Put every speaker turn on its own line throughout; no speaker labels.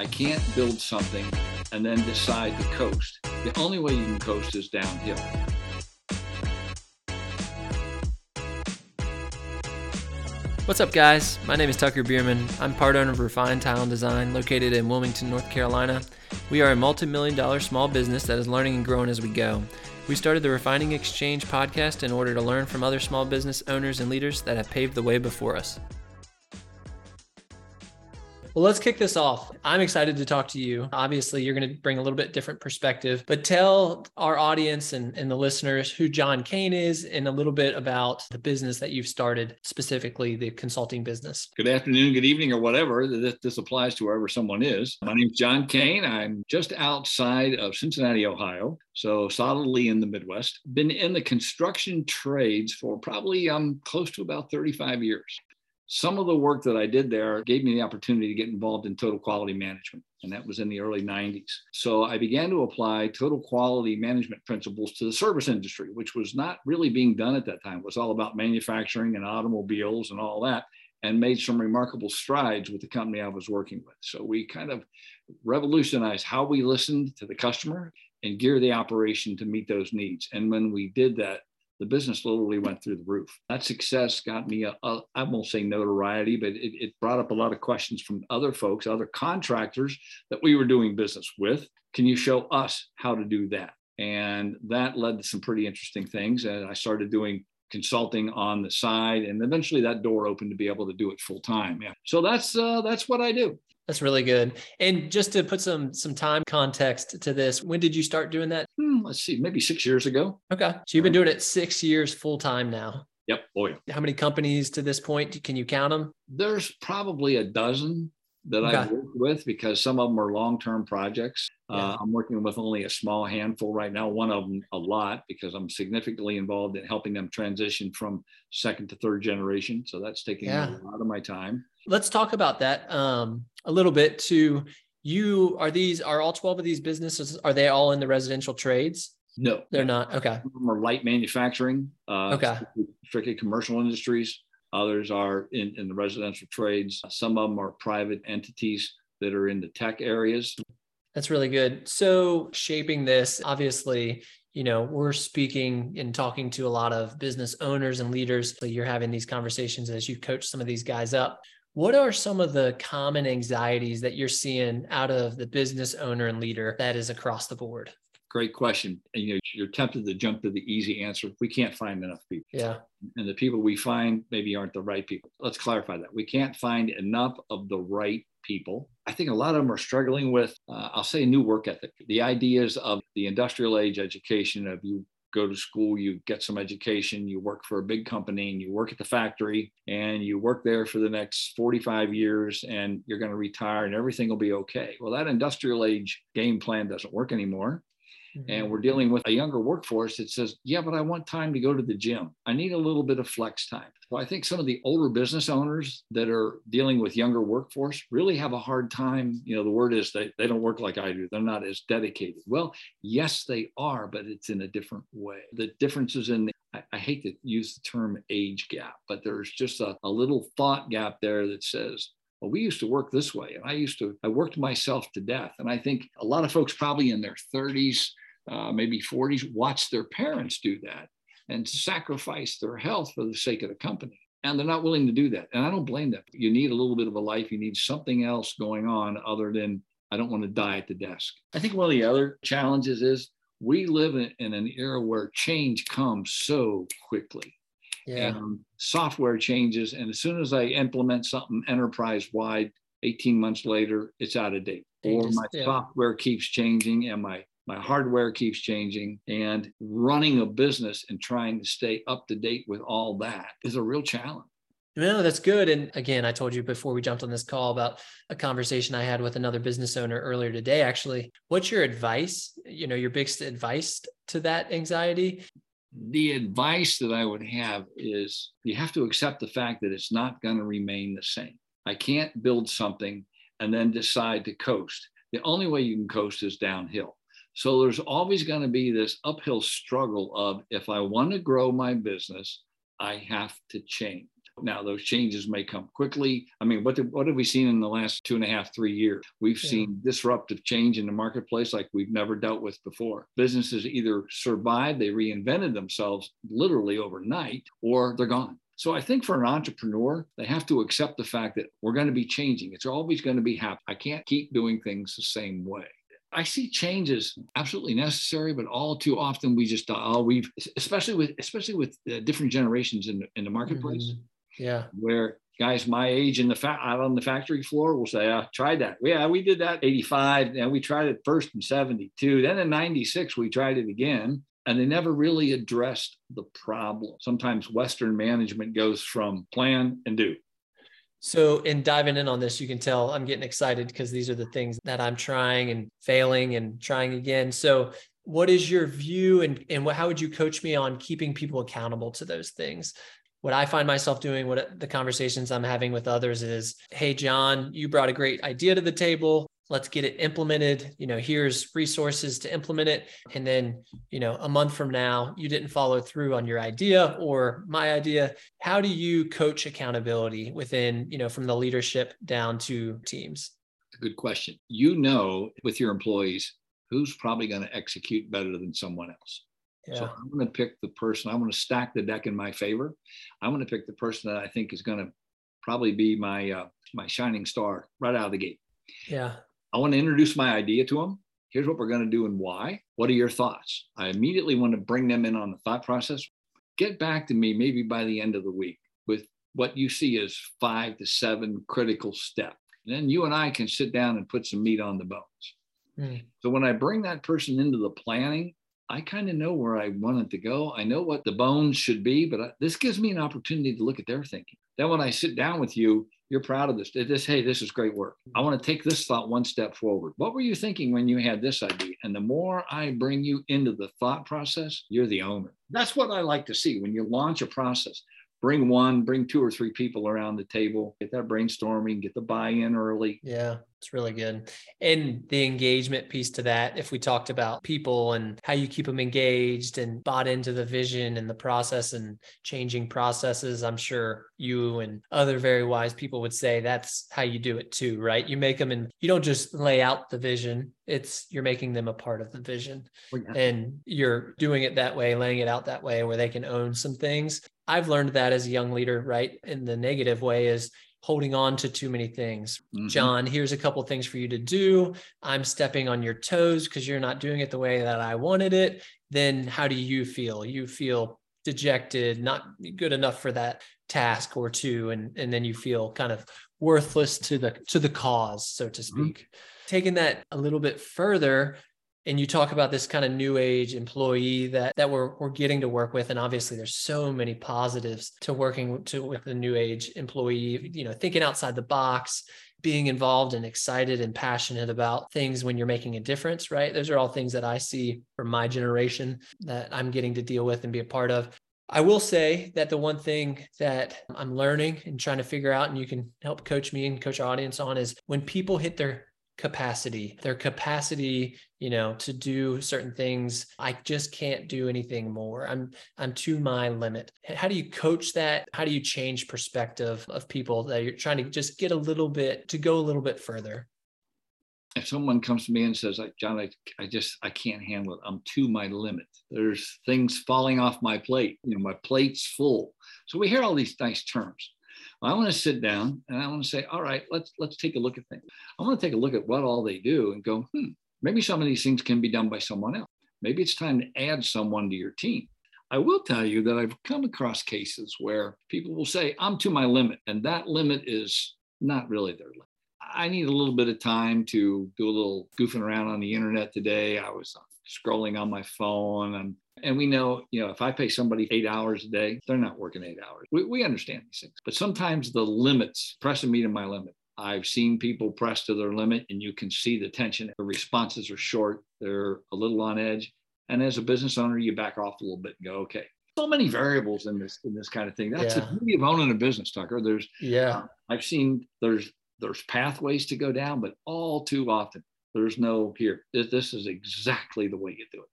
I can't build something and then decide to coast. The only way you can coast is downhill.
What's up, guys? My name is Tucker Bierman. I'm part owner of Refined Tile and Design, located in Wilmington, North Carolina. We are a multi million dollar small business that is learning and growing as we go. We started the Refining Exchange podcast in order to learn from other small business owners and leaders that have paved the way before us. Well, let's kick this off. I'm excited to talk to you. Obviously, you're going to bring a little bit different perspective, but tell our audience and, and the listeners who John Cain is and a little bit about the business that you've started, specifically the consulting business.
Good afternoon, good evening, or whatever. This, this applies to wherever someone is. My name is John Cain. I'm just outside of Cincinnati, Ohio. So solidly in the Midwest. Been in the construction trades for probably um, close to about 35 years some of the work that I did there gave me the opportunity to get involved in total quality management. And that was in the early 90s. So I began to apply total quality management principles to the service industry, which was not really being done at that time. It was all about manufacturing and automobiles and all that, and made some remarkable strides with the company I was working with. So we kind of revolutionized how we listened to the customer and gear the operation to meet those needs. And when we did that, the business literally went through the roof. That success got me, a, a, I won't say notoriety, but it, it brought up a lot of questions from other folks, other contractors that we were doing business with. Can you show us how to do that? And that led to some pretty interesting things. And I started doing consulting on the side, and eventually that door opened to be able to do it full time. Yeah. So that's uh, that's what I do.
That's really good. And just to put some some time context to this, when did you start doing that?
Hmm, let's see, maybe six years ago.
Okay, so you've been doing it six years full time now.
Yep. Oh yeah.
How many companies to this point? Can you count them?
There's probably a dozen that okay. I've worked with because some of them are long-term projects. Yeah. Uh, I'm working with only a small handful right now. One of them a lot because I'm significantly involved in helping them transition from second to third generation. So that's taking yeah. a lot of my time.
Let's talk about that um, a little bit. To you, are these are all 12 of these businesses? Are they all in the residential trades?
No,
they're not. Okay,
some are light manufacturing.
Uh, okay,
strictly commercial industries. Others are in, in the residential trades. Some of them are private entities that are in the tech areas.
That's really good. So, shaping this, obviously, you know, we're speaking and talking to a lot of business owners and leaders. So you're having these conversations as you coach some of these guys up. What are some of the common anxieties that you're seeing out of the business owner and leader that is across the board?
Great question. And you know, you're tempted to jump to the easy answer. We can't find enough people.
Yeah.
And the people we find maybe aren't the right people. Let's clarify that. We can't find enough of the right people. I think a lot of them are struggling with, uh, I'll say, new work ethic. The ideas of the industrial age education of you go to school, you get some education, you work for a big company, and you work at the factory, and you work there for the next 45 years, and you're going to retire, and everything will be okay. Well, that industrial age game plan doesn't work anymore. Mm-hmm. And we're dealing with a younger workforce that says, yeah, but I want time to go to the gym. I need a little bit of flex time. So I think some of the older business owners that are dealing with younger workforce really have a hard time. You know, the word is they, they don't work like I do. They're not as dedicated. Well, yes, they are, but it's in a different way. The differences in the I, I hate to use the term age gap, but there's just a, a little thought gap there that says, well, we used to work this way. And I used to, I worked myself to death. And I think a lot of folks probably in their 30s, uh, maybe 40s, watch their parents do that and sacrifice their health for the sake of the company. And they're not willing to do that. And I don't blame them. You need a little bit of a life. You need something else going on other than, I don't want to die at the desk. I think one of the other challenges is we live in, in an era where change comes so quickly.
Yeah.
And software changes. And as soon as I implement something enterprise wide, 18 months later, it's out of date. They or just, my yeah. software keeps changing and my my hardware keeps changing and running a business and trying to stay up to date with all that is a real challenge
no, that's good. And again, I told you before we jumped on this call about a conversation I had with another business owner earlier today. Actually, what's your advice? You know, your biggest advice to that anxiety?
The advice that I would have is you have to accept the fact that it's not going to remain the same. I can't build something and then decide to coast. The only way you can coast is downhill. So there's always going to be this uphill struggle of if I want to grow my business, I have to change. Now, those changes may come quickly. I mean, what, did, what have we seen in the last two and a half, three years? We've yeah. seen disruptive change in the marketplace like we've never dealt with before. Businesses either survived, they reinvented themselves literally overnight, or they're gone. So I think for an entrepreneur, they have to accept the fact that we're going to be changing. It's always going to be happening. I can't keep doing things the same way. I see changes absolutely necessary, but all too often we just oh we've especially with especially with different generations in the, in the marketplace.
Mm-hmm. Yeah,
where guys my age in the fa- out on the factory floor will say, ah, "I tried that. Yeah, we did that 85, and we tried it first in 72. Then in 96 we tried it again." And they never really addressed the problem. Sometimes Western management goes from plan and do.
So, in diving in on this, you can tell I'm getting excited because these are the things that I'm trying and failing and trying again. So, what is your view and, and what, how would you coach me on keeping people accountable to those things? What I find myself doing, what the conversations I'm having with others is, Hey, John, you brought a great idea to the table. Let's get it implemented. You know here's resources to implement it. And then you know a month from now you didn't follow through on your idea or my idea. How do you coach accountability within you know from the leadership down to teams?
Good question. You know with your employees who's probably going to execute better than someone else yeah. so i'm going to pick the person i'm going to stack the deck in my favor i'm going to pick the person that i think is going to probably be my uh, my shining star right out of the gate
yeah
I want to introduce my idea to them. Here's what we're going to do and why. What are your thoughts? I immediately want to bring them in on the thought process. Get back to me maybe by the end of the week with what you see as five to seven critical steps. And then you and I can sit down and put some meat on the bones. Mm. So when I bring that person into the planning, I kind of know where I wanted to go. I know what the bones should be, but I, this gives me an opportunity to look at their thinking. Then when I sit down with you, you're proud of this. This, hey, this is great work. I want to take this thought one step forward. What were you thinking when you had this idea? And the more I bring you into the thought process, you're the owner. That's what I like to see when you launch a process bring one, bring two or three people around the table, get that brainstorming, get the buy-in early.
Yeah, it's really good. And the engagement piece to that, if we talked about people and how you keep them engaged and bought into the vision and the process and changing processes, I'm sure you and other very wise people would say that's how you do it too, right? You make them and you don't just lay out the vision, it's you're making them a part of the vision. And you're doing it that way, laying it out that way where they can own some things I've learned that as a young leader, right? In the negative way is holding on to too many things. Mm-hmm. John, here's a couple things for you to do. I'm stepping on your toes because you're not doing it the way that I wanted it. Then how do you feel? You feel dejected, not good enough for that task or two and and then you feel kind of worthless to the to the cause so to mm-hmm. speak. Mm-hmm. Taking that a little bit further, and you talk about this kind of new age employee that that we're we're getting to work with and obviously there's so many positives to working to with the new age employee you know thinking outside the box being involved and excited and passionate about things when you're making a difference right? Those are all things that i see from my generation that i'm getting to deal with and be a part of. I will say that the one thing that I'm learning and trying to figure out, and you can help coach me and coach our audience on, is when people hit their capacity, their capacity, you know, to do certain things. I just can't do anything more. I'm I'm to my limit. How do you coach that? How do you change perspective of people that you're trying to just get a little bit to go a little bit further?
If someone comes to me and says, John, I, I just I can't handle it. I'm to my limit. There's things falling off my plate. You know, my plate's full. So we hear all these nice terms. I want to sit down and I want to say, all right, let's let's take a look at things. I want to take a look at what all they do and go, hmm, maybe some of these things can be done by someone else. Maybe it's time to add someone to your team. I will tell you that I've come across cases where people will say, I'm to my limit, and that limit is not really their limit. I need a little bit of time to do a little goofing around on the internet today. I was scrolling on my phone and and we know, you know, if I pay somebody eight hours a day, they're not working eight hours. We, we understand these things. But sometimes the limits, pressing me to my limit. I've seen people press to their limit and you can see the tension. The responses are short, they're a little on edge. And as a business owner, you back off a little bit and go, okay. So many variables in this in this kind of thing. That's yeah. the beauty of owning a business, Tucker. There's
yeah. Uh,
I've seen there's there's pathways to go down, but all too often there's no here. This is exactly the way you do it.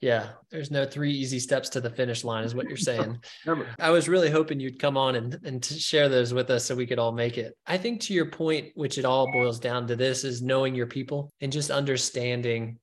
Yeah, there's no three easy steps to the finish line, is what you're saying. I was really hoping you'd come on and, and to share those with us so we could all make it. I think to your point, which it all boils down to this, is knowing your people and just understanding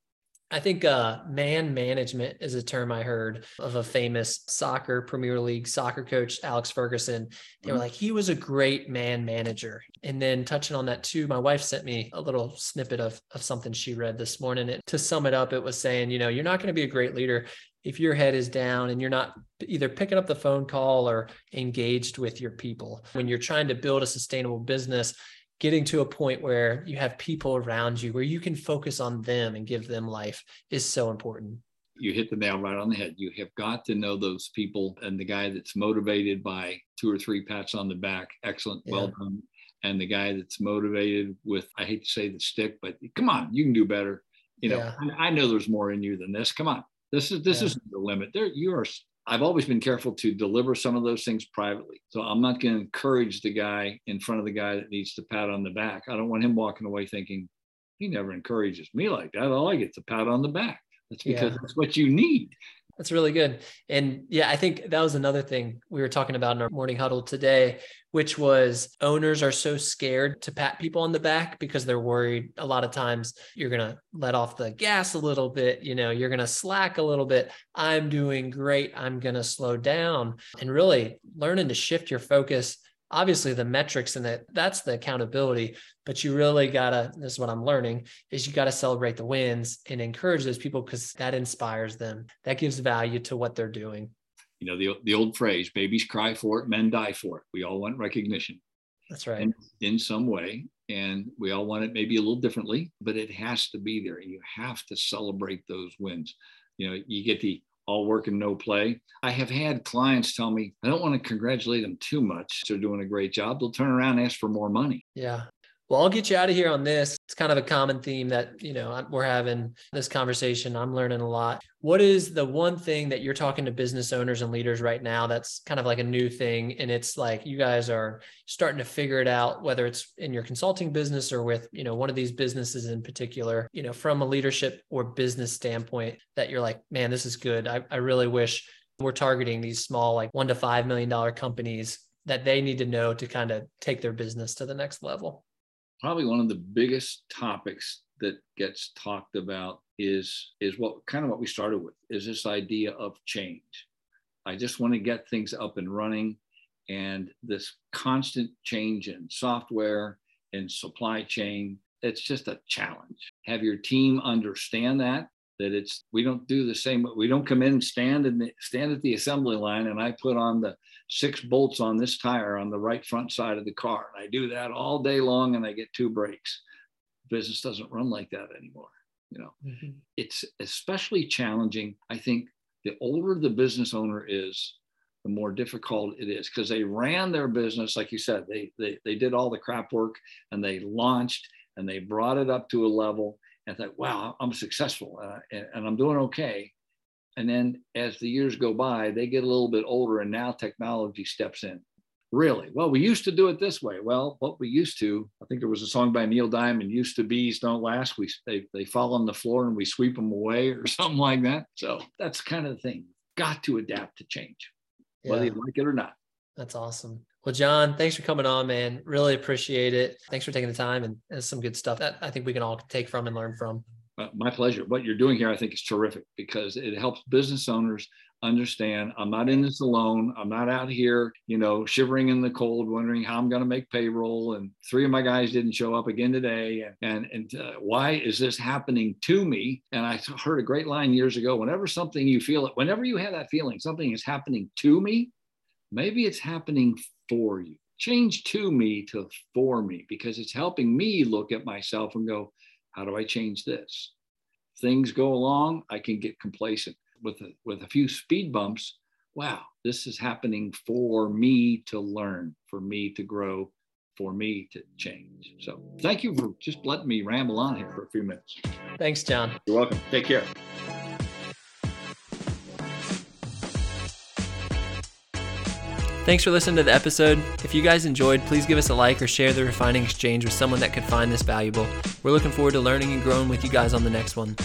I think uh, man management is a term I heard of a famous soccer Premier League soccer coach, Alex Ferguson. They were mm-hmm. like, he was a great man manager. And then touching on that too, my wife sent me a little snippet of, of something she read this morning. To sum it up, it was saying, you know, you're not going to be a great leader if your head is down and you're not either picking up the phone call or engaged with your people. When you're trying to build a sustainable business, getting to a point where you have people around you where you can focus on them and give them life is so important.
You hit the nail right on the head. You have got to know those people and the guy that's motivated by two or three pats on the back, excellent, yeah. well done. And the guy that's motivated with, I hate to say the stick, but come on, you can do better. You know, yeah. I, I, know there's more in you than this. Come on. This is this yeah. isn't the limit. There you are I've always been careful to deliver some of those things privately. So I'm not going to encourage the guy in front of the guy that needs to pat on the back. I don't want him walking away thinking he never encourages me like that. All I get a pat on the back. That's because yeah. that's what you need.
That's really good. And yeah, I think that was another thing we were talking about in our morning huddle today, which was owners are so scared to pat people on the back because they're worried a lot of times you're going to let off the gas a little bit, you know, you're going to slack a little bit. I'm doing great. I'm going to slow down and really learning to shift your focus obviously the metrics and that that's the accountability but you really gotta this is what i'm learning is you gotta celebrate the wins and encourage those people because that inspires them. That gives value to what they're doing.
You know the, the old phrase babies cry for it men die for it. We all want recognition.
That's right.
In, in some way and we all want it maybe a little differently but it has to be there. You have to celebrate those wins. You know you get the all work and no play. I have had clients tell me, I don't want to congratulate them too much. They're doing a great job. They'll turn around and ask for more money.
Yeah. Well, I'll get you out of here on this. It's kind of a common theme that, you know, we're having this conversation. I'm learning a lot. What is the one thing that you're talking to business owners and leaders right now that's kind of like a new thing and it's like you guys are starting to figure it out whether it's in your consulting business or with, you know, one of these businesses in particular, you know, from a leadership or business standpoint that you're like, man, this is good. I, I really wish we're targeting these small like 1 to 5 million dollar companies that they need to know to kind of take their business to the next level
probably one of the biggest topics that gets talked about is is what kind of what we started with is this idea of change. I just want to get things up and running and this constant change in software and supply chain it's just a challenge. Have your team understand that that it's we don't do the same we don't come in and stand and stand at the assembly line and i put on the six bolts on this tire on the right front side of the car. And i do that all day long and i get two brakes business doesn't run like that anymore you know? Mm-hmm. it's especially challenging i think the older the business owner is the more difficult it is because they ran their business like you said they, they they did all the crap work and they launched and they brought it up to a level and thought, wow, I'm successful uh, and, and I'm doing okay. And then as the years go by, they get a little bit older and now technology steps in. Really? Well, we used to do it this way. Well, what we used to, I think there was a song by Neil Diamond, used to bees don't last. We they, they fall on the floor and we sweep them away or something like that. So that's kind of the thing. Got to adapt to change, yeah. whether you like it or not.
That's awesome. Well, John, thanks for coming on, man. Really appreciate it. Thanks for taking the time and, and some good stuff that I think we can all take from and learn from.
Uh, my pleasure. What you're doing here, I think, is terrific because it helps business owners understand I'm not in this alone. I'm not out here, you know, shivering in the cold, wondering how I'm going to make payroll. And three of my guys didn't show up again today. And and, uh, why is this happening to me? And I heard a great line years ago. Whenever something you feel it, whenever you have that feeling, something is happening to me. Maybe it's happening for you. Change to me to for me because it's helping me look at myself and go, how do I change this? Things go along, I can get complacent with a, with a few speed bumps. Wow, this is happening for me to learn, for me to grow, for me to change. So thank you for just letting me ramble on here for a few minutes.
Thanks, John.
You're welcome. Take care.
Thanks for listening to the episode. If you guys enjoyed, please give us a like or share the refining exchange with someone that could find this valuable. We're looking forward to learning and growing with you guys on the next one.